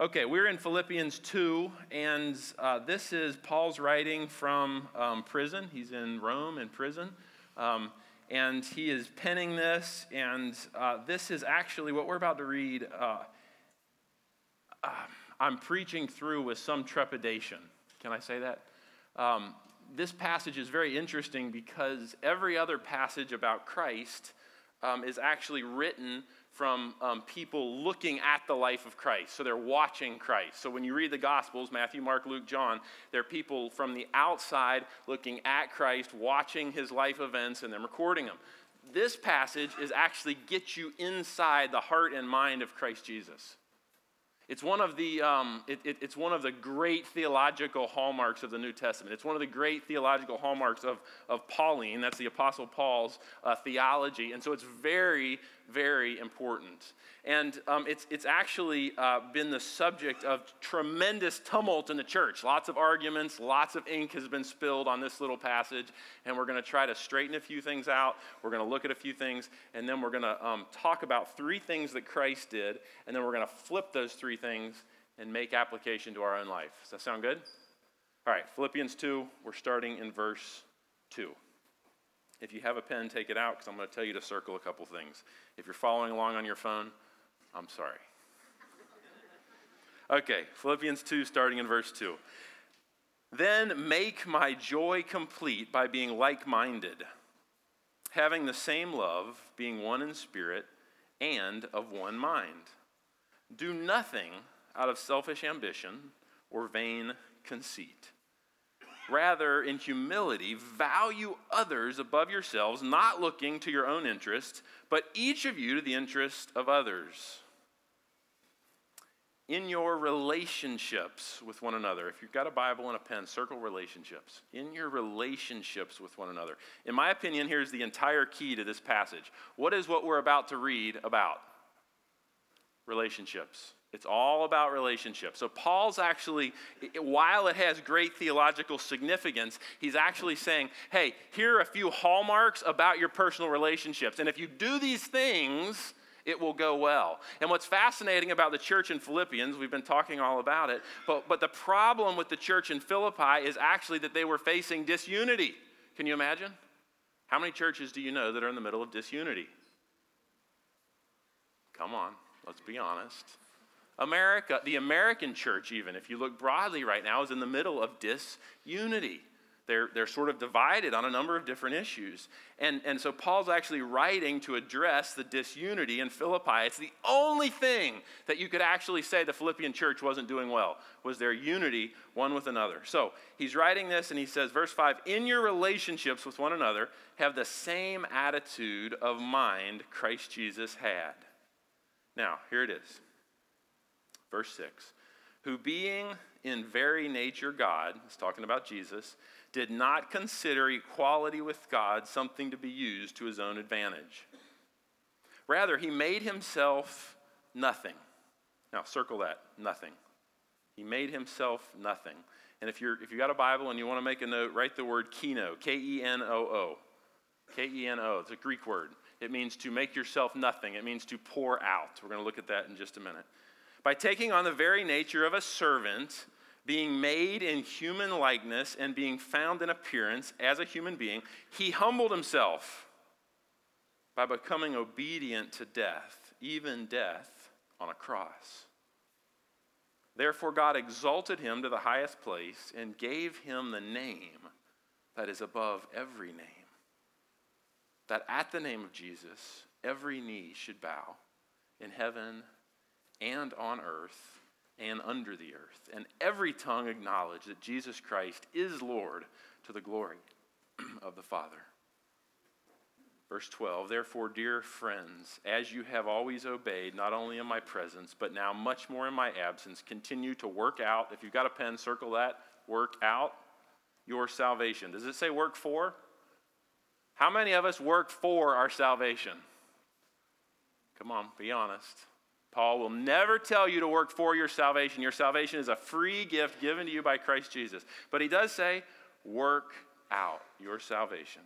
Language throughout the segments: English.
Okay, we're in Philippians 2, and uh, this is Paul's writing from um, prison. He's in Rome in prison. Um, and he is penning this, and uh, this is actually what we're about to read. Uh, uh I'm preaching through with some trepidation. Can I say that? Um, this passage is very interesting because every other passage about Christ um, is actually written from um, people looking at the life of Christ. So they're watching Christ. So when you read the Gospels, Matthew, Mark, Luke, John, they're people from the outside looking at Christ, watching his life events, and then recording them. This passage is actually get you inside the heart and mind of Christ Jesus. It's one, of the, um, it, it, it's one of the great theological hallmarks of the New Testament. It's one of the great theological hallmarks of, of Pauline. That's the Apostle Paul's uh, theology. And so it's very, very important. And um, it's, it's actually uh, been the subject of tremendous tumult in the church. Lots of arguments, lots of ink has been spilled on this little passage. And we're going to try to straighten a few things out. We're going to look at a few things. And then we're going to um, talk about three things that Christ did. And then we're going to flip those three things and make application to our own life. Does that sound good? All right, Philippians 2, we're starting in verse 2. If you have a pen, take it out because I'm going to tell you to circle a couple things. If you're following along on your phone, I'm sorry. Okay, Philippians 2, starting in verse 2. Then make my joy complete by being like minded, having the same love, being one in spirit, and of one mind. Do nothing out of selfish ambition or vain conceit. Rather, in humility, value others above yourselves, not looking to your own interest, but each of you to the interest of others. In your relationships with one another, if you've got a Bible and a pen, circle relationships. In your relationships with one another. In my opinion, here's the entire key to this passage. What is what we're about to read about? Relationships. It's all about relationships. So, Paul's actually, while it has great theological significance, he's actually saying, hey, here are a few hallmarks about your personal relationships. And if you do these things, it will go well. And what's fascinating about the church in Philippians, we've been talking all about it, but, but the problem with the church in Philippi is actually that they were facing disunity. Can you imagine? How many churches do you know that are in the middle of disunity? Come on, let's be honest. America, the American church, even, if you look broadly right now, is in the middle of disunity. They're, they're sort of divided on a number of different issues. And, and so Paul's actually writing to address the disunity in Philippi. It's the only thing that you could actually say the Philippian church wasn't doing well, was their unity one with another. So he's writing this and he says, verse 5 In your relationships with one another, have the same attitude of mind Christ Jesus had. Now, here it is. Verse 6 Who being in very nature God, he's talking about Jesus, did not consider equality with God something to be used to his own advantage. Rather, he made himself nothing. Now, circle that nothing. He made himself nothing. And if, you're, if you got a Bible and you want to make a note, write the word keno, K E N O O. K E N O, it's a Greek word. It means to make yourself nothing, it means to pour out. We're going to look at that in just a minute by taking on the very nature of a servant, being made in human likeness, and being found in appearance as a human being, he humbled himself by becoming obedient to death, even death on a cross. Therefore, God exalted him to the highest place and gave him the name that is above every name. That at the name of Jesus, every knee should bow in heaven and on earth and under the earth, and every tongue acknowledge that Jesus Christ is Lord to the glory of the Father. Verse 12, therefore, dear friends, as you have always obeyed, not only in my presence, but now much more in my absence, continue to work out. If you've got a pen, circle that. Work out your salvation. Does it say work for? How many of us work for our salvation? Come on, be honest. Paul will never tell you to work for your salvation. Your salvation is a free gift given to you by Christ Jesus. But he does say, work out your salvation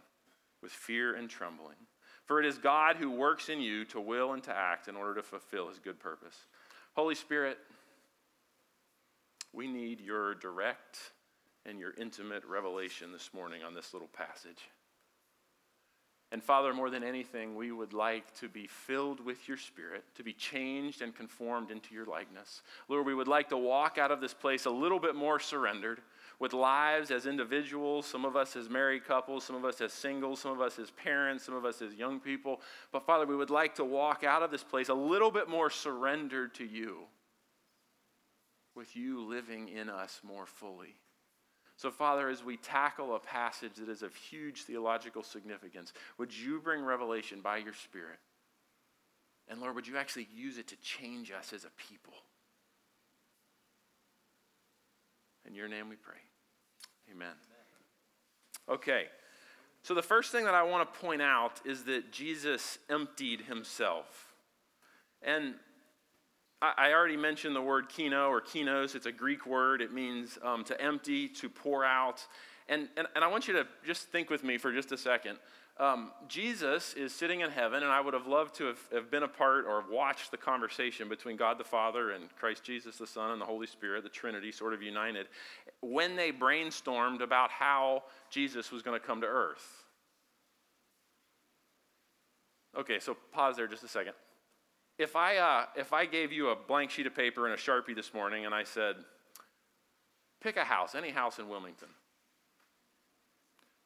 with fear and trembling. For it is God who works in you to will and to act in order to fulfill his good purpose. Holy Spirit, we need your direct and your intimate revelation this morning on this little passage. And Father, more than anything, we would like to be filled with your Spirit, to be changed and conformed into your likeness. Lord, we would like to walk out of this place a little bit more surrendered, with lives as individuals, some of us as married couples, some of us as singles, some of us as parents, some of us as young people. But Father, we would like to walk out of this place a little bit more surrendered to you, with you living in us more fully. So, Father, as we tackle a passage that is of huge theological significance, would you bring revelation by your Spirit? And Lord, would you actually use it to change us as a people? In your name we pray. Amen. Okay, so the first thing that I want to point out is that Jesus emptied himself. And I already mentioned the word keno or kenos. It's a Greek word. It means um, to empty, to pour out. And, and, and I want you to just think with me for just a second. Um, Jesus is sitting in heaven, and I would have loved to have, have, been a part or watched the conversation between God the Father and Christ Jesus the Son and the Holy Spirit, the Trinity sort of united, when they brainstormed about how Jesus was going to come to earth. Okay, so pause there just a second if I, uh, if I gave you a blank sheet of paper and a Sharpie this morning and I said, pick a house, any house in Wilmington,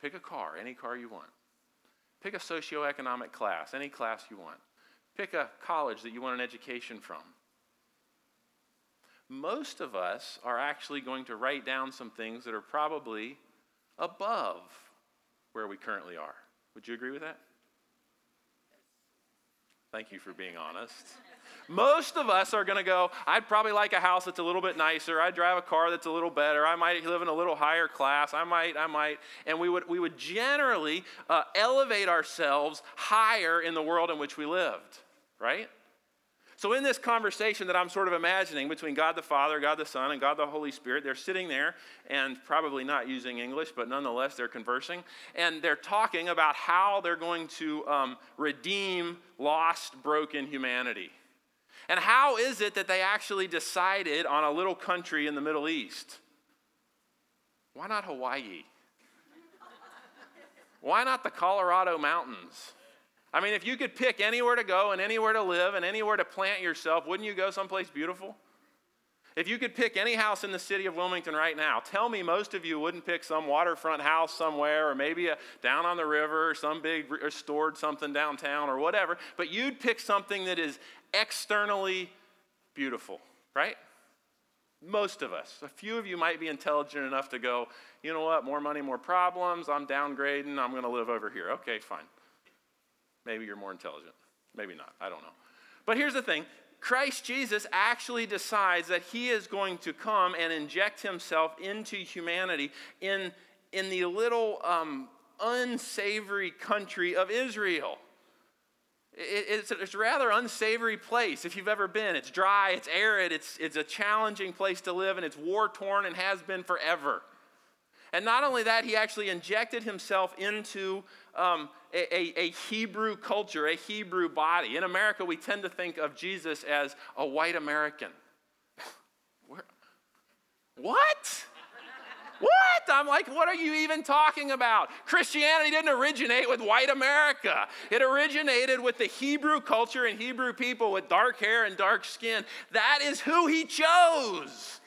pick a car, any car you want, pick a socioeconomic class, any class you want, pick a college that you want an education from. Most of us are actually going to write down some things that are probably above where we currently are. Would you agree with that? Thank you for being honest. Most of us are going to go, I'd probably like a house that's a little bit nicer. I'd drive a car that's a little better. I might live in a little higher class. I might, I might. And we would, we would generally uh, elevate ourselves higher in the world in which we lived, right? So, in this conversation that I'm sort of imagining between God the Father, God the Son, and God the Holy Spirit, they're sitting there and probably not using English, but nonetheless they're conversing. And they're talking about how they're going to um, redeem lost, broken humanity. And how is it that they actually decided on a little country in the Middle East? Why not Hawaii? Why not the Colorado Mountains? I mean, if you could pick anywhere to go and anywhere to live and anywhere to plant yourself, wouldn't you go someplace beautiful? If you could pick any house in the city of Wilmington right now, tell me most of you wouldn't pick some waterfront house somewhere or maybe a, down on the river or some big restored something downtown or whatever, but you'd pick something that is externally beautiful, right? Most of us. A few of you might be intelligent enough to go, you know what, more money, more problems, I'm downgrading, I'm going to live over here. Okay, fine. Maybe you're more intelligent. Maybe not. I don't know. But here's the thing Christ Jesus actually decides that he is going to come and inject himself into humanity in, in the little um, unsavory country of Israel. it's, a, it's a rather unsavory place if you've ever been. It's dry, it's arid, it's, it's a challenging place to live, and it's war torn and has been forever. And not only that, he actually injected himself into um, a, a, a, Hebrew culture, a Hebrew body. In America, we tend to think of Jesus as a white American. what? What? I'm like, what are you even talking about? Christianity didn't originate with white America. It originated with the Hebrew culture and Hebrew people with dark hair and dark skin. That is who he chose.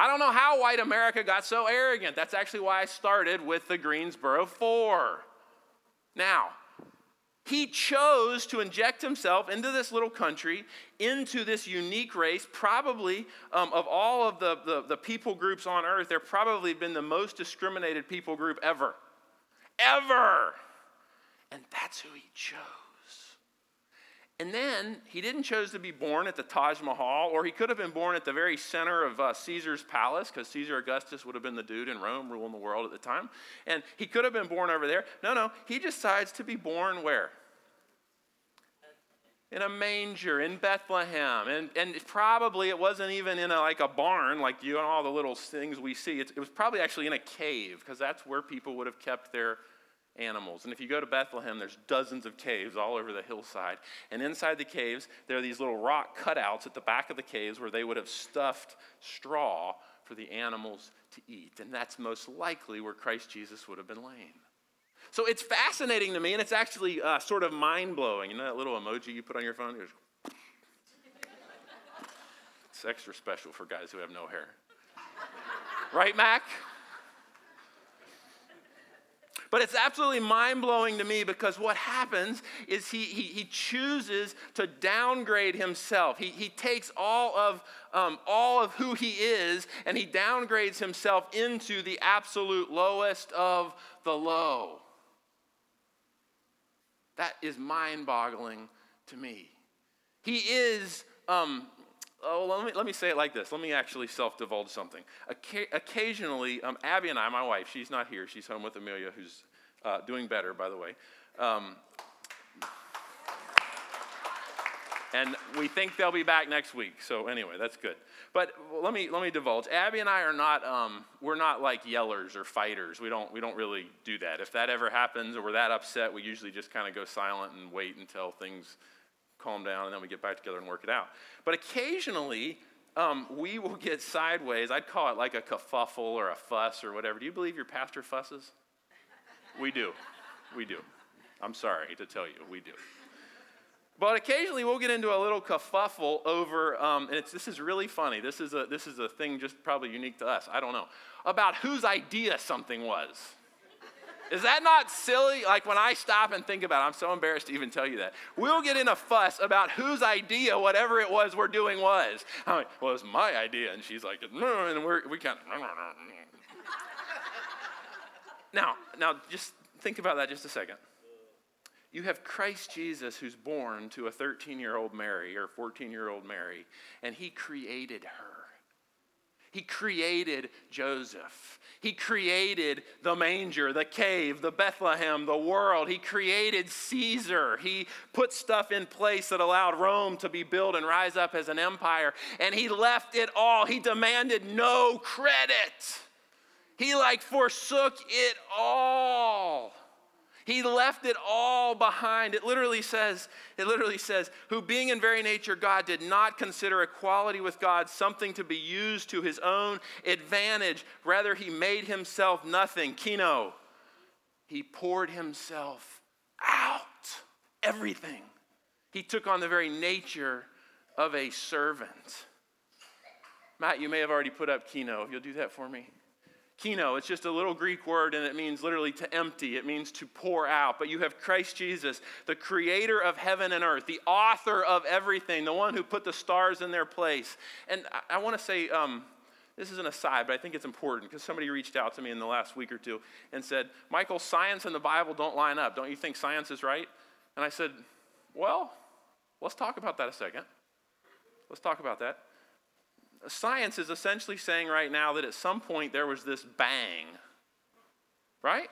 I don't know how white America got so arrogant. That's actually why I started with the Greensboro Four. Now, he chose to inject himself into this little country, into this unique race. Probably um, of all of the, the, the people groups on earth, they're probably been the most discriminated people group ever. Ever. And that's who he chose. And then he didn't choose to be born at the Taj Mahal, or he could have been born at the very center of uh, Caesar's palace, because Caesar Augustus would have been the dude in Rome ruling the world at the time. And he could have been born over there. No, no, he decides to be born where? In a manger in Bethlehem. And, and probably it wasn't even in a, like a barn, like you know, all the little things we see. It was probably actually in a cave, because that's where people would have kept their animals. And if you go to Bethlehem, there's dozens of caves all over the hillside. And inside the caves, there are these little rock cutouts at the back of the caves where they would have stuffed straw for the animals to eat. And that's most likely where Christ Jesus would have been laying. So it's fascinating to me, and it's actually uh, sort of mind blowing. You know that little emoji you put on your phone? it's extra special for guys who have no hair. right, Mac? But it's absolutely mind blowing to me because what happens is he, he, he chooses to downgrade himself. He, he takes all of, um, all of who he is and he downgrades himself into the absolute lowest of the low. That is mind boggling to me. He is um, oh, let me, let me say it like this. Let me actually self divulge something. occasionally, um, Abby and I, my wife, she's not here. She's home with Amelia, who's uh, doing better, by the way. Um, and we think they'll be back next week. So anyway, that's good. But let me let me divulge. Abby and I are not um, we're not like yellers or fighters. We don't we don't really do that. If that ever happens or we're that upset, we usually just kind of go silent and wait until things calm down, and then we get back together and work it out. But occasionally, um, we will get sideways. I'd call it like a kerfuffle or a fuss or whatever. Do you believe your pastor fusses? we do. We do. I'm sorry to tell you, we do. But occasionally we'll get into a little kerfuffle over, um, and this is really funny. This is, a, this is a thing just probably unique to us. I don't know. About whose idea something was. Is that not silly? Like when I stop and think about it, I'm so embarrassed to even tell you that. We'll get in a fuss about whose idea whatever it was we're doing was. I'm like, well, it's my idea. And she's like, no, and we're, we kind of. now, now, just think about that just a second. You have Christ Jesus who's born to a 13 year old Mary or 14 year old Mary, and he created her. He created Joseph. He created the manger, the cave, the Bethlehem, the world. He created Caesar. He put stuff in place that allowed Rome to be built and rise up as an empire. And he left it all. He demanded no credit. He like forsook it all. He left it all behind. It literally says, it literally says, who being in very nature God did not consider equality with God something to be used to his own advantage. Rather, he made himself nothing. Keno. He poured himself out. Everything. He took on the very nature of a servant. Matt, you may have already put up Keno. If you'll do that for me. Keno, it's just a little Greek word and it means literally to empty. It means to pour out. But you have Christ Jesus, the creator of heaven and earth, the author of everything, the one who put the stars in their place. And I, I want to say, um, this is an aside, but I think it's important because somebody reached out to me in the last week or two and said, Michael, science and the Bible don't line up. Don't you think science is right? And I said, well, let's talk about that a second. Let's talk about that science is essentially saying right now that at some point there was this bang, right?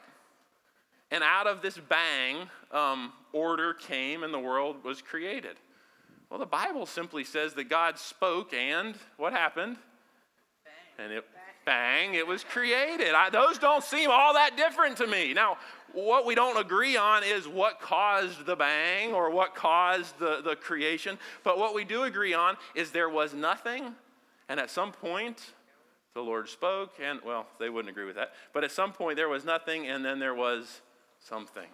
And out of this bang, um, order came and the world was created. Well, the Bible simply says that God spoke and what happened? Bang. And it bang, it was created. I, those don't seem all that different to me. Now, what we don't agree on is what caused the bang or what caused the, the creation. But what we do agree on is there was nothing and at some point, the Lord spoke, and well, they wouldn't agree with that. But at some point, there was nothing, and then there was something.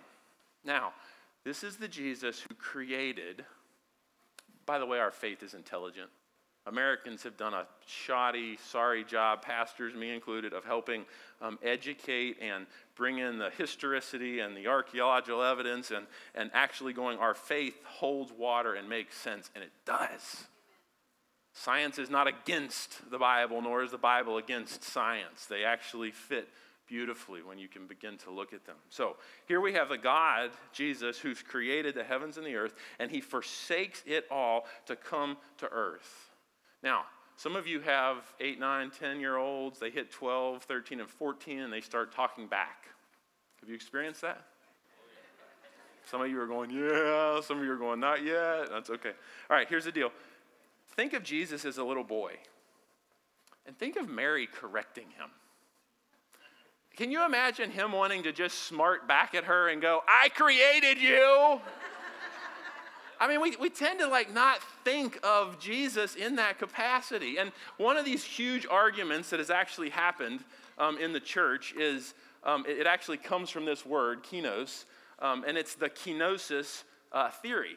Now, this is the Jesus who created. By the way, our faith is intelligent. Americans have done a shoddy, sorry job, pastors, me included, of helping um, educate and bring in the historicity and the archaeological evidence and, and actually going, our faith holds water and makes sense, and it does. Science is not against the Bible, nor is the Bible against science. They actually fit beautifully when you can begin to look at them. So here we have the God, Jesus, who's created the heavens and the earth, and he forsakes it all to come to earth. Now, some of you have 8, 9, 10 year olds, they hit 12, 13, and 14, and they start talking back. Have you experienced that? Some of you are going, yeah. Some of you are going, not yet. That's okay. All right, here's the deal Think of Jesus as a little boy, and think of Mary correcting him. Can you imagine him wanting to just smart back at her and go, I created you? I mean, we, we tend to like not think of Jesus in that capacity. And one of these huge arguments that has actually happened um, in the church is um, it, it, actually comes from this word, kenos, um, and it's the kenosis uh, theory.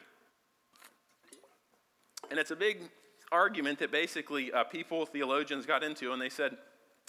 And it's a big argument that basically uh, people, theologians got into, and they said,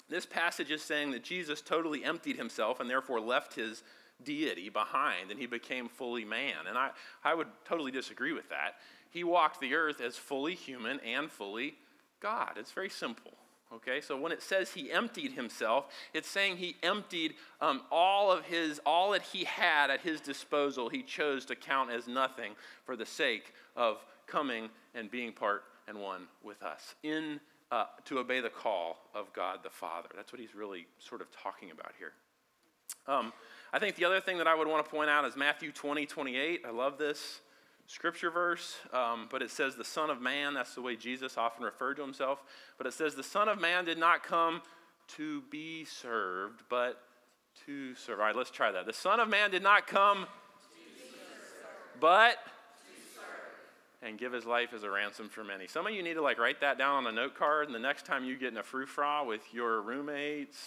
this passage is saying that Jesus totally emptied himself and therefore left his deity behind and he became fully man. And I, I would totally disagree with that. He walked the earth as fully human and fully God. It's very simple. Okay, so when it says he emptied himself, it's saying he emptied um, all of his, all that he had at his disposal, he chose to count as nothing for the sake of coming and being part and one with us in uh, to obey the call of God the Father. That's what he's really sort of talking about here. Um, I think the other thing that I would want to point out is Matthew 20, 28. I love this scripture verse, um, but it says the Son of Man. That's the way Jesus often referred to himself. But it says the Son of Man did not come to be served, but to serve. All right, let's try that. The Son of Man did not come, but and give his life as a ransom for many. Some of you need to like write that down on a note card, and the next time you get in a frou-frou with your roommates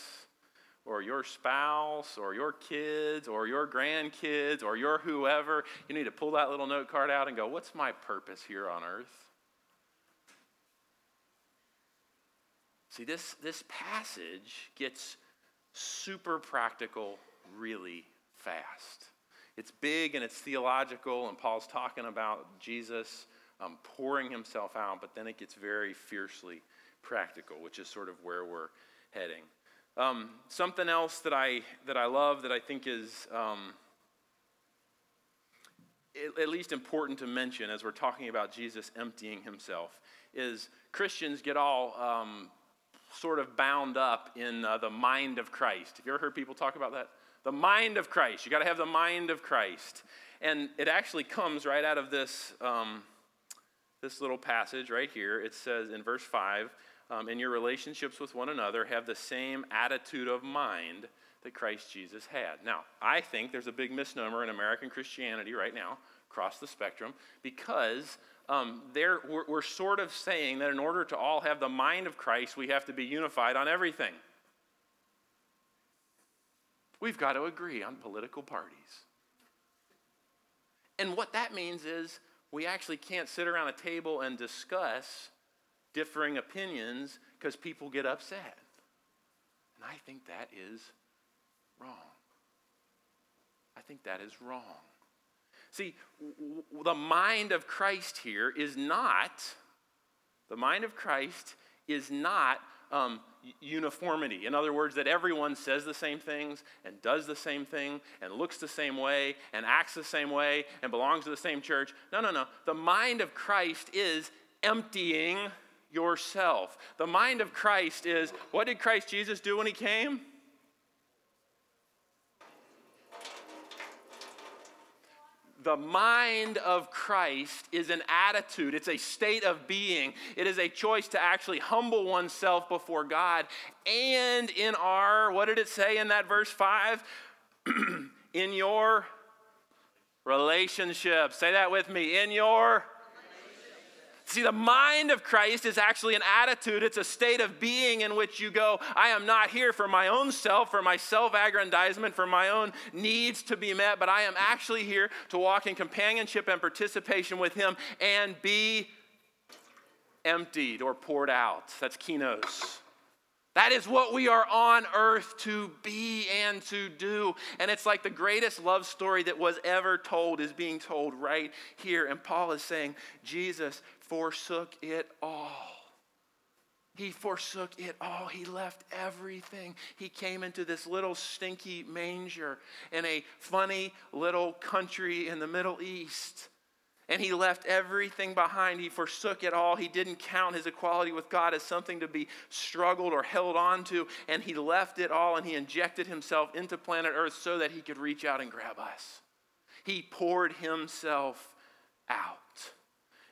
or your spouse or your kids or your grandkids or your whoever, you need to pull that little note card out and go, What's my purpose here on earth? See, this, this passage gets super practical really fast. It's big and it's theological, and Paul's talking about Jesus um, pouring himself out, but then it gets very fiercely practical, which is sort of where we're heading. Um, something else that I, that I love that I think is um, at least important to mention as we're talking about Jesus emptying himself is Christians get all um, sort of bound up in uh, the mind of Christ. Have you ever heard people talk about that? The mind of Christ. You got to have the mind of Christ. And it actually comes right out of this, um, this little passage right here. It says in verse 5 um, in your relationships with one another, have the same attitude of mind that Christ Jesus had. Now, I think there's a big misnomer in American Christianity right now, across the spectrum, because um, we're, we're sort of saying that in order to all have the mind of Christ, we have to be unified on everything. We've got to agree on political parties. And what that means is we actually can't sit around a table and discuss differing opinions because people get upset. And I think that is wrong. I think that is wrong. See, w- the mind of Christ here is not, the mind of Christ is not um, uniformity. In other words, that everyone says the same things and does the same thing and looks the same way and acts the same way and belongs to the same church. No, no, no. The mind of Christ is emptying yourself. The mind of Christ is what did Christ Jesus do when he came? The mind of Christ is an attitude, it's a state of being. It is a choice to actually humble oneself before God. And in our, what did it say in that verse 5? in your relationship. Say that with me. In your See, the mind of Christ is actually an attitude, it's a state of being in which you go, I am not here for my own self, for my self aggrandizement, for my own needs to be met, but I am actually here to walk in companionship and participation with Him and be emptied or poured out. That's kenos. That is what we are on earth to be and to do. And it's like the greatest love story that was ever told is being told right here. And Paul is saying, Jesus forsook it all. He forsook it all. He left everything. He came into this little stinky manger in a funny little country in the Middle East. And he left everything behind. He forsook it all. He didn't count his equality with God as something to be struggled or held on to. And he left it all and he injected himself into planet Earth so that he could reach out and grab us. He poured himself out.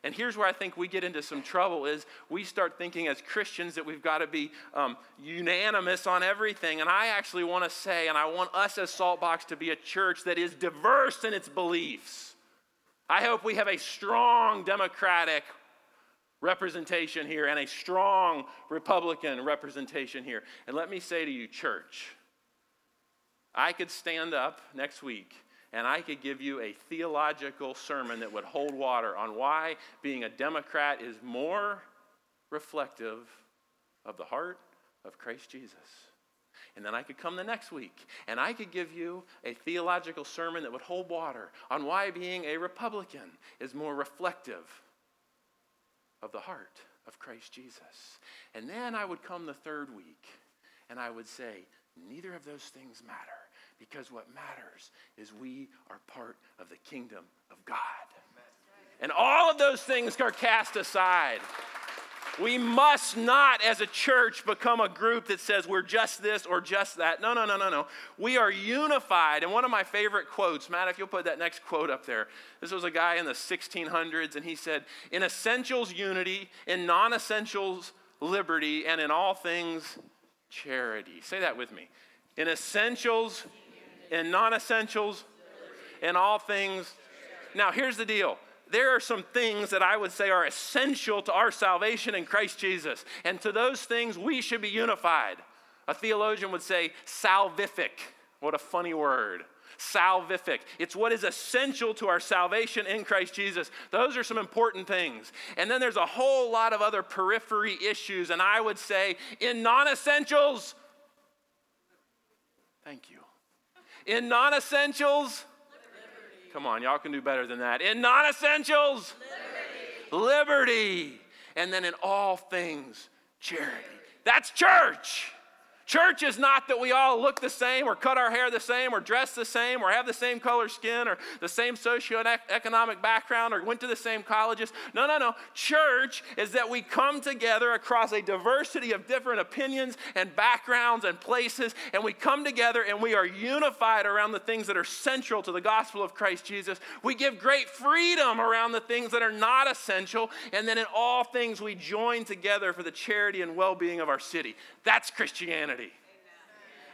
And here's where I think we get into some trouble is we start thinking as Christians that we've got to be um, unanimous on everything. And I actually want to say, and I want us as Saltbox to be a church that is diverse in its beliefs. I hope we have a strong Democratic representation here and a strong Republican representation here. And let me say to you, church, I could stand up next week and I could give you a theological sermon that would hold water on why being a Democrat is more reflective of the heart of Christ Jesus. And then I could come the next week and I could give you a theological sermon that would hold water on why being a Republican is more reflective of the heart of Christ Jesus. And then I would come the third week and I would say, neither of those things matter because what matters is we are part of the kingdom of God. And all of those things are cast aside. We must not, as a church, become a group that says we're just this or just that. No, no, no, no, no. We are unified. And one of my favorite quotes, Matt, if you'll put that next quote up there. This was a guy in the 1600s, and he said, In essentials, unity, in non essentials, liberty, and in all things, charity. Say that with me. In essentials, in non essentials, in all things. Now, here's the deal there are some things that I would say are essential to our salvation in Christ Jesus. And to those things, we should be unified. A theologian would say salvific. What a funny word. Salvific. It's what is essential to our salvation in Christ Jesus. Those are some important things. And then there's a whole lot of other periphery issues. And I would say, in non essentials, thank you. In non essentials, Come on, y'all can do better than that. In non essentials, liberty. liberty. And then in all things, charity. That's church. Church is not that we all look the same or cut our hair the same or dress the same or have the same color skin or the same socioeconomic background or went to the same colleges. No, no, no. Church is that we come together across a diversity of different opinions and backgrounds and places, and we come together and we are unified around the things that are central to the gospel of Christ Jesus. We give great freedom around the things that are not essential, and then in all things we join together for the charity and well being of our city. That's Christianity.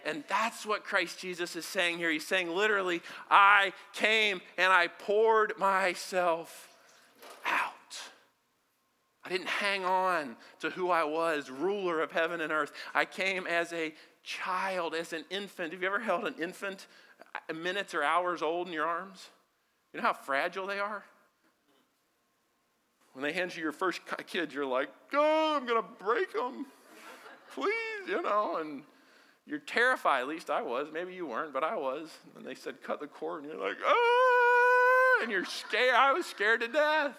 And that's what Christ Jesus is saying here. He's saying literally, I came and I poured myself out. I didn't hang on to who I was, ruler of heaven and earth. I came as a child, as an infant. Have you ever held an infant minutes or hours old in your arms? You know how fragile they are? When they hand you your first kid, you're like, oh, I'm going to break them. Please, you know, and you're terrified, at least I was. Maybe you weren't, but I was. And they said, cut the cord, and you're like, ah, and you're scared. I was scared to death.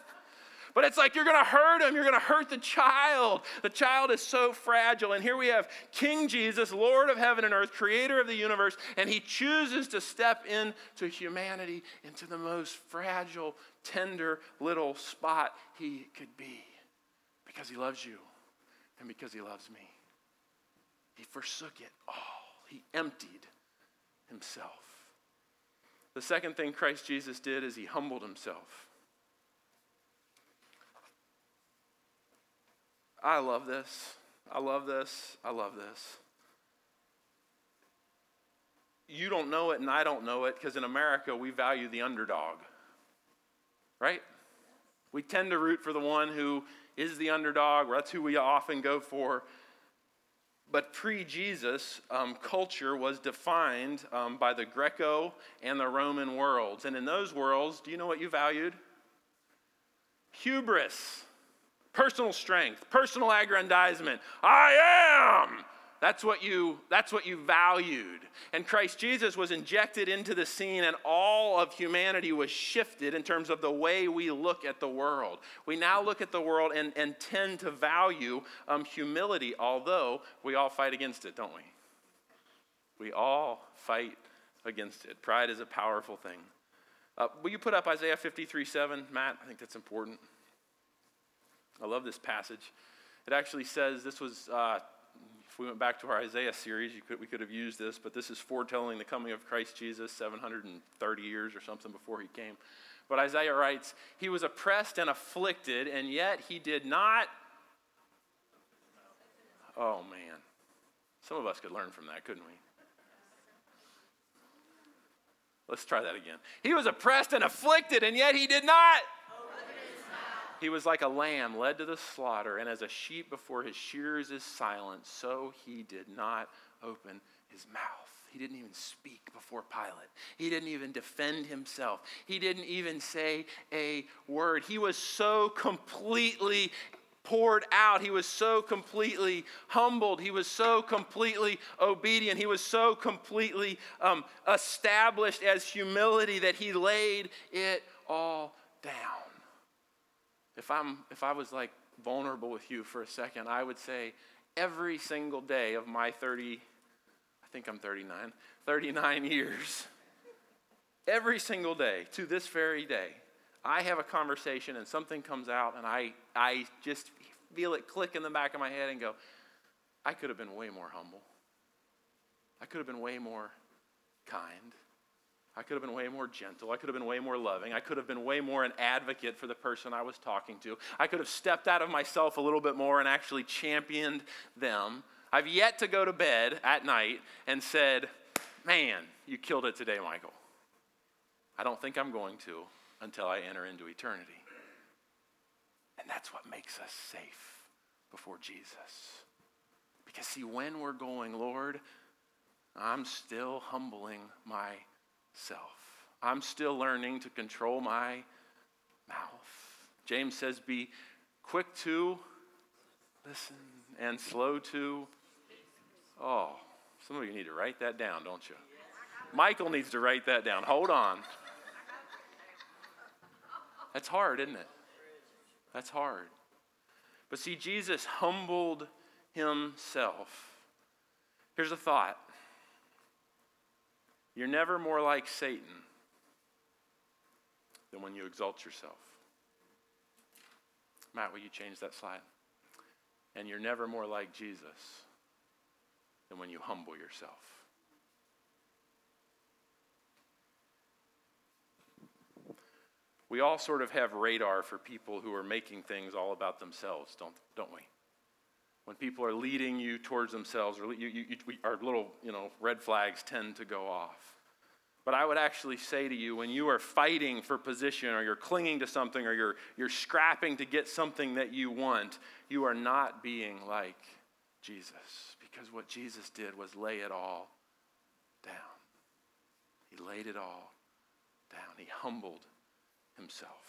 But it's like you're going to hurt him. You're going to hurt the child. The child is so fragile. And here we have King Jesus, Lord of heaven and earth, creator of the universe, and he chooses to step into humanity, into the most fragile, tender little spot he could be because he loves you and because he loves me. He forsook it all, he emptied himself. The second thing Christ Jesus did is he humbled himself. I love this. I love this. I love this. You don't know it, and I don't know it because in America we value the underdog, right? We tend to root for the one who is the underdog, that's who we often go for. But pre Jesus, um, culture was defined um, by the Greco and the Roman worlds. And in those worlds, do you know what you valued? Hubris, personal strength, personal aggrandizement. I am that's what you that's what you valued. And Christ Jesus was injected into the scene and all of humanity was shifted in terms of the way we look at the world. We now look at the world and, and tend to value um, humility, although we all fight against it, don't we? We all fight against it. Pride is a powerful thing. Uh, will you put up Isaiah 53 7, Matt? I think that's important. I love this passage. It actually says this was uh, we went back to our Isaiah series, could, we could have used this, but this is foretelling the coming of Christ Jesus 730 years or something before he came. But Isaiah writes, He was oppressed and afflicted, and yet he did not. Oh, man. Some of us could learn from that, couldn't we? Let's try that again. He was oppressed and afflicted, and yet he did not. He was like a lamb led to the slaughter, and as a sheep before his shearers is silent, so he did not open his mouth. He didn't even speak before Pilate. He didn't even defend himself. He didn't even say a word. He was so completely poured out. He was so completely humbled. He was so completely obedient. He was so completely um, established as humility that he laid it all down. If, I'm, if I was like vulnerable with you for a second, I would say every single day of my 30, I think I'm 39, 39 years, every single day to this very day, I have a conversation and something comes out and I, I just feel it click in the back of my head and go, I could have been way more humble. I could have been way more kind. I could have been way more gentle. I could have been way more loving. I could have been way more an advocate for the person I was talking to. I could have stepped out of myself a little bit more and actually championed them. I've yet to go to bed at night and said, Man, you killed it today, Michael. I don't think I'm going to until I enter into eternity. And that's what makes us safe before Jesus. Because, see, when we're going, Lord, I'm still humbling myself. I'm still learning to control my mouth. James says, Be quick to listen and slow to. Oh, some of you need to write that down, don't you? Michael needs to write that down. Hold on. That's hard, isn't it? That's hard. But see, Jesus humbled himself. Here's a thought you're never more like Satan than when you exalt yourself. Matt, will you change that slide? And you're never more like Jesus than when you humble yourself. we all sort of have radar for people who are making things all about themselves, don't, don't we? When people are leading you towards themselves, or you, you, you, our little you know, red flags tend to go off. But I would actually say to you, when you are fighting for position, or you're clinging to something, or you're, you're scrapping to get something that you want, you are not being like Jesus. Because what Jesus did was lay it all down. He laid it all down. He humbled himself.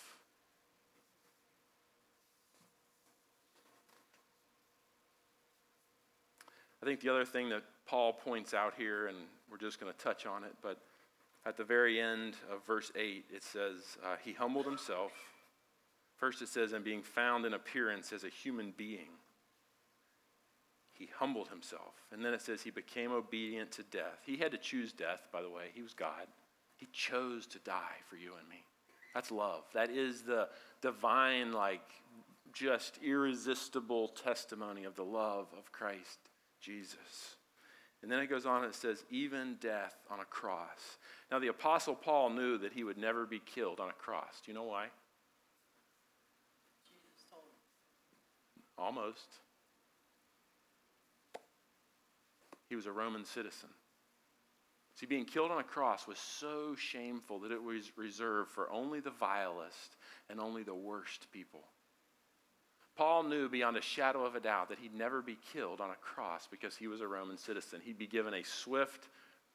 I think the other thing that Paul points out here, and we're just going to touch on it, but at the very end of verse 8, it says, uh, He humbled himself. First, it says, and being found in appearance as a human being, he humbled himself. And then it says, He became obedient to death. He had to choose death, by the way. He was God. He chose to die for you and me. That's love. That is the divine, like, just irresistible testimony of the love of Christ Jesus. And then it goes on and it says, even death on a cross. Now, the Apostle Paul knew that he would never be killed on a cross. Do you know why? Almost. He was a Roman citizen. See, being killed on a cross was so shameful that it was reserved for only the vilest and only the worst people. Paul knew beyond a shadow of a doubt that he'd never be killed on a cross because he was a Roman citizen. He'd be given a swift,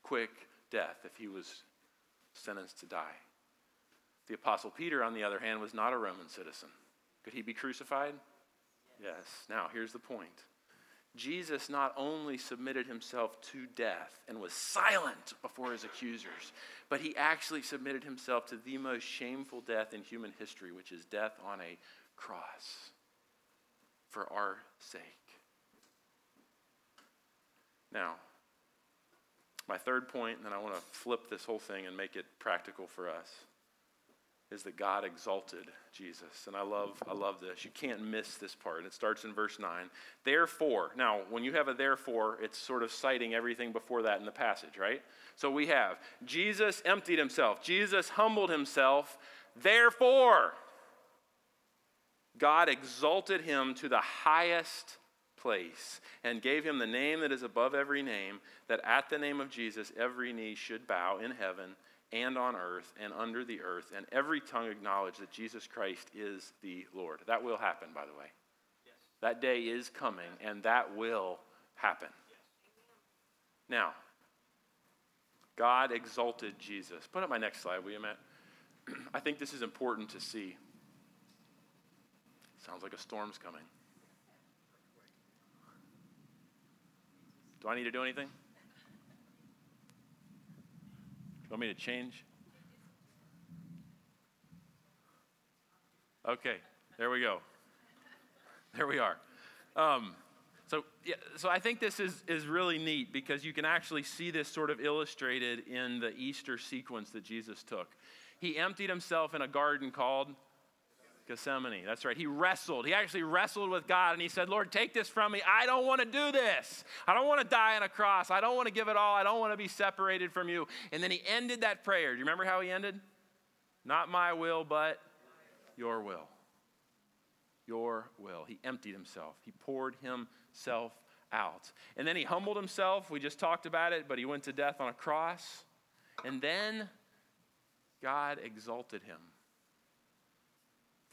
quick death if he was sentenced to die. The Apostle Peter, on the other hand, was not a Roman citizen. Could he be crucified? Yes. Now, here's the point Jesus not only submitted himself to death and was silent before his accusers, but he actually submitted himself to the most shameful death in human history, which is death on a cross for our sake. Now, my third point, and then I want to flip this whole thing and make it practical for us is that God exalted Jesus. And I love, I love this. You can't miss this part. And It starts in verse 9. Therefore, now, when you have a therefore, it's sort of citing everything before that in the passage, right? So we have Jesus emptied himself, Jesus humbled himself. Therefore, God exalted him to the highest place and gave him the name that is above every name, that at the name of Jesus every knee should bow in heaven and on earth and under the earth, and every tongue acknowledge that Jesus Christ is the Lord. That will happen, by the way. That day is coming, and that will happen. Now, God exalted Jesus. Put up my next slide, will you, Matt? I think this is important to see. Sounds like a storm's coming. Do I need to do anything? You want me to change? Okay, there we go. There we are. Um, so, yeah, so I think this is, is really neat because you can actually see this sort of illustrated in the Easter sequence that Jesus took. He emptied himself in a garden called Gethsemane. That's right. He wrestled. He actually wrestled with God and he said, Lord, take this from me. I don't want to do this. I don't want to die on a cross. I don't want to give it all. I don't want to be separated from you. And then he ended that prayer. Do you remember how he ended? Not my will, but your will. Your will. He emptied himself, he poured himself out. And then he humbled himself. We just talked about it, but he went to death on a cross. And then God exalted him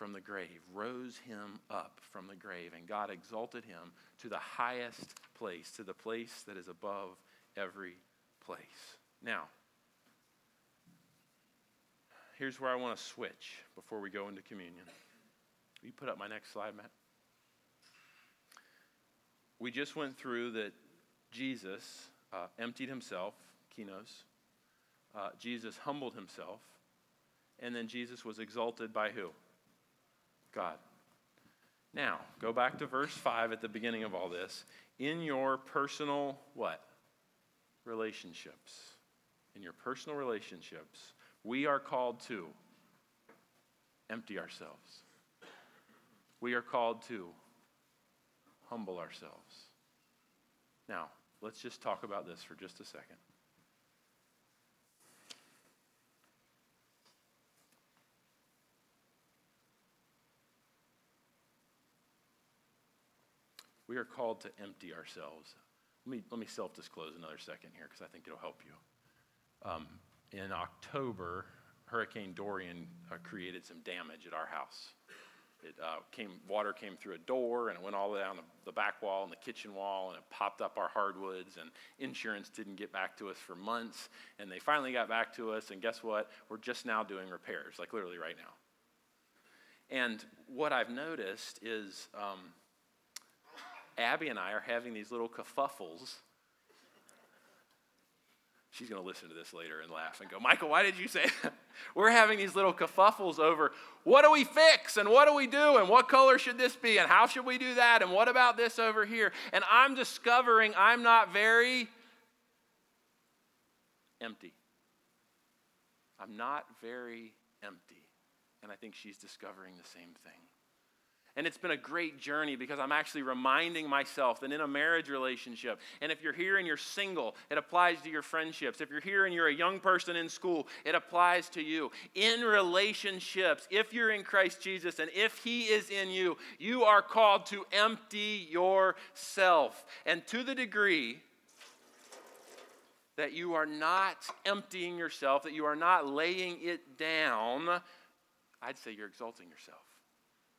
from the grave, rose him up from the grave, and God exalted him to the highest place, to the place that is above every place. Now, here's where I want to switch before we go into communion. Will you put up my next slide, Matt? We just went through that Jesus uh, emptied himself, kenos. Uh, Jesus humbled himself. And then Jesus was exalted by who? God. Now, go back to verse 5 at the beginning of all this. In your personal what? Relationships. In your personal relationships, we are called to empty ourselves. We are called to humble ourselves. Now, let's just talk about this for just a second. We are called to empty ourselves. Let me, let me self disclose another second here because I think it'll help you. Um, in October, Hurricane Dorian uh, created some damage at our house. It uh, came, water came through a door and it went all down the, the back wall and the kitchen wall and it popped up our hardwoods and insurance didn't get back to us for months and they finally got back to us and guess what? We're just now doing repairs, like literally right now. And what I've noticed is um, Abby and I are having these little kerfuffles. She's going to listen to this later and laugh and go, Michael, why did you say that? We're having these little kerfuffles over what do we fix and what do we do and what color should this be and how should we do that and what about this over here? And I'm discovering I'm not very empty. I'm not very empty. And I think she's discovering the same thing. And it's been a great journey because I'm actually reminding myself that in a marriage relationship, and if you're here and you're single, it applies to your friendships. If you're here and you're a young person in school, it applies to you. In relationships, if you're in Christ Jesus and if He is in you, you are called to empty yourself. And to the degree that you are not emptying yourself, that you are not laying it down, I'd say you're exalting yourself.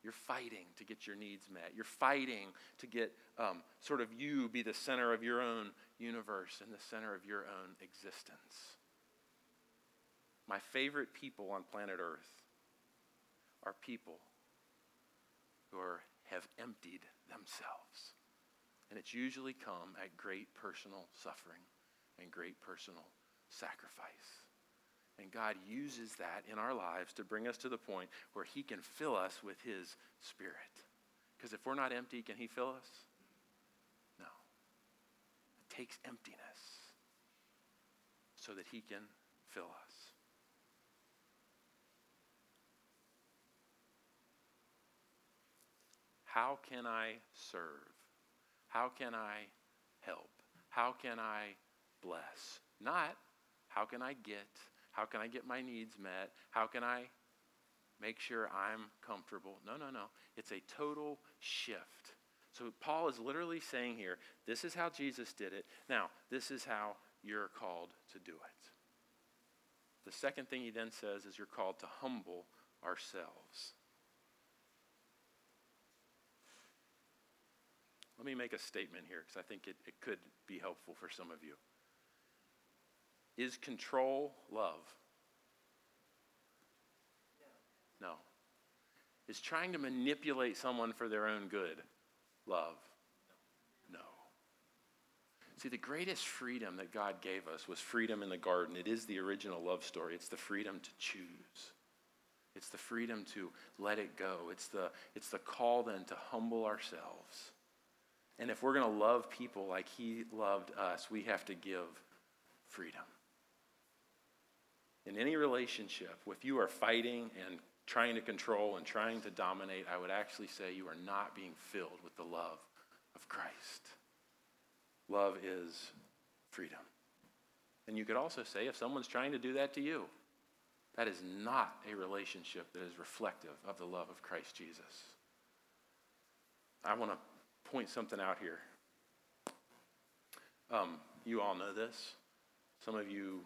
You're fighting to get your needs met. You're fighting to get um, sort of you be the center of your own universe and the center of your own existence. My favorite people on planet Earth are people who are, have emptied themselves. And it's usually come at great personal suffering and great personal sacrifice. And God uses that in our lives to bring us to the point where He can fill us with His Spirit. Because if we're not empty, can He fill us? No. It takes emptiness so that He can fill us. How can I serve? How can I help? How can I bless? Not how can I get? How can I get my needs met? How can I make sure I'm comfortable? No, no, no. It's a total shift. So Paul is literally saying here, this is how Jesus did it. Now, this is how you're called to do it. The second thing he then says is you're called to humble ourselves. Let me make a statement here because I think it, it could be helpful for some of you. Is control love? No. Is trying to manipulate someone for their own good love? No. See, the greatest freedom that God gave us was freedom in the garden. It is the original love story. It's the freedom to choose. It's the freedom to let it go. It's the, it's the call then to humble ourselves. And if we're going to love people like He loved us, we have to give freedom. In any relationship, if you are fighting and trying to control and trying to dominate, I would actually say you are not being filled with the love of Christ. Love is freedom. And you could also say if someone's trying to do that to you, that is not a relationship that is reflective of the love of Christ Jesus. I want to point something out here. Um, you all know this. Some of you,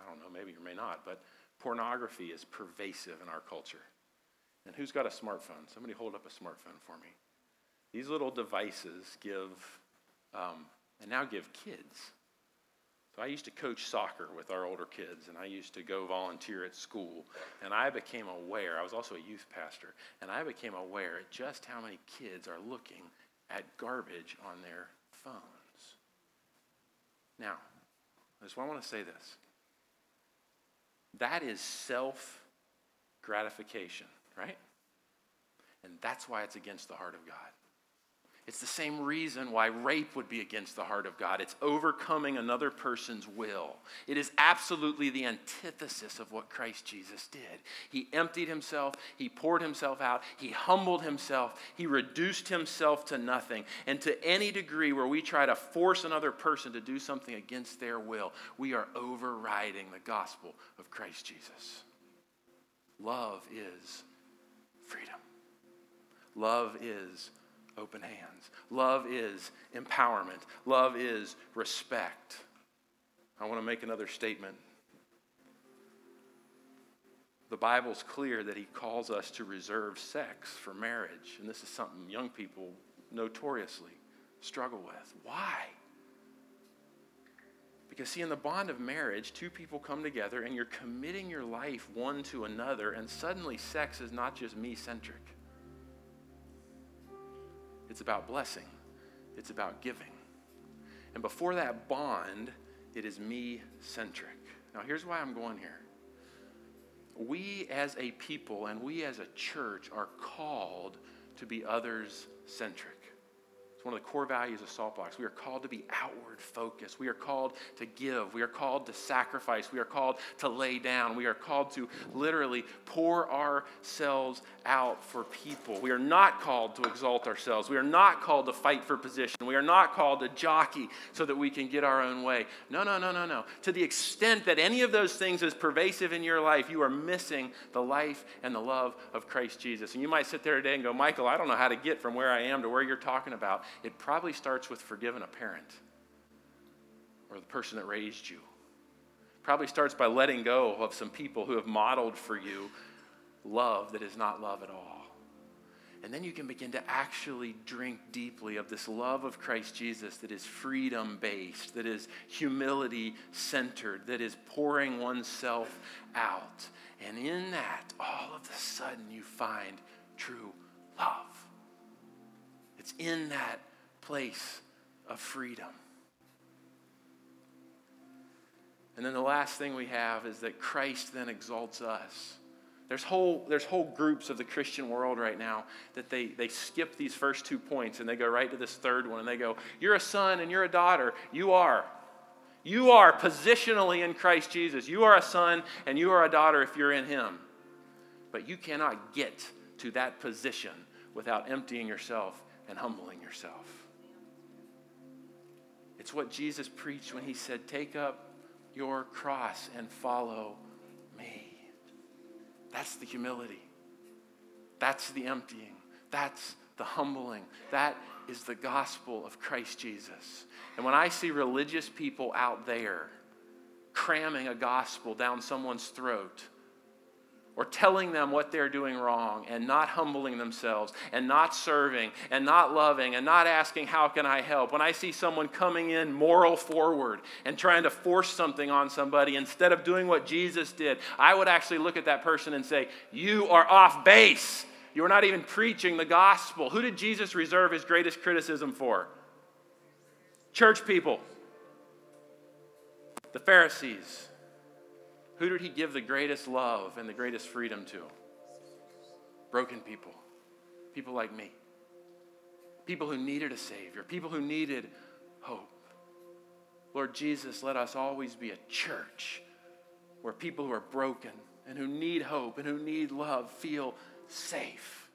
I don't know, maybe or may not, but pornography is pervasive in our culture. And who's got a smartphone? Somebody hold up a smartphone for me. These little devices give, um, and now give kids. So I used to coach soccer with our older kids, and I used to go volunteer at school. And I became aware, I was also a youth pastor, and I became aware at just how many kids are looking at garbage on their phones. Now, I just want to say this that is self gratification, right? And that's why it's against the heart of God. It's the same reason why rape would be against the heart of God. It's overcoming another person's will. It is absolutely the antithesis of what Christ Jesus did. He emptied himself, he poured himself out, he humbled himself, he reduced himself to nothing. And to any degree where we try to force another person to do something against their will, we are overriding the gospel of Christ Jesus. Love is freedom. Love is open hands. Love is empowerment. Love is respect. I want to make another statement. The Bible's clear that He calls us to reserve sex for marriage, and this is something young people notoriously struggle with. Why? Because, see, in the bond of marriage, two people come together and you're committing your life one to another, and suddenly sex is not just me centric. It's about blessing, it's about giving. And before that bond, it is me centric. Now, here's why I'm going here. We as a people and we as a church are called to be others centric one of the core values of Saltbox. We are called to be outward focused. We are called to give. We are called to sacrifice. We are called to lay down. We are called to literally pour ourselves out for people. We are not called to exalt ourselves. We are not called to fight for position. We are not called to jockey so that we can get our own way. No, no, no, no, no. To the extent that any of those things is pervasive in your life, you are missing the life and the love of Christ Jesus. And you might sit there today and go, Michael, I don't know how to get from where I am to where you're talking about it probably starts with forgiving a parent or the person that raised you. Probably starts by letting go of some people who have modeled for you love that is not love at all. And then you can begin to actually drink deeply of this love of Christ Jesus that is freedom based, that is humility centered, that is pouring oneself out. And in that, all of a sudden, you find true love. It's in that place of freedom. And then the last thing we have is that Christ then exalts us. There's whole, there's whole groups of the Christian world right now that they, they skip these first two points and they go right to this third one and they go, You're a son and you're a daughter. You are. You are positionally in Christ Jesus. You are a son and you are a daughter if you're in Him. But you cannot get to that position without emptying yourself and humbling yourself. It's what Jesus preached when he said, Take up your cross and follow me. That's the humility. That's the emptying. That's the humbling. That is the gospel of Christ Jesus. And when I see religious people out there cramming a gospel down someone's throat or telling them what they're doing wrong and not humbling themselves and not serving and not loving and not asking, How can I help? When I see someone coming in moral forward and trying to force something on somebody instead of doing what Jesus did, I would actually look at that person and say, You are off base. You are not even preaching the gospel. Who did Jesus reserve his greatest criticism for? Church people, the Pharisees. Who did he give the greatest love and the greatest freedom to? Broken people. People like me. People who needed a Savior. People who needed hope. Lord Jesus, let us always be a church where people who are broken and who need hope and who need love feel safe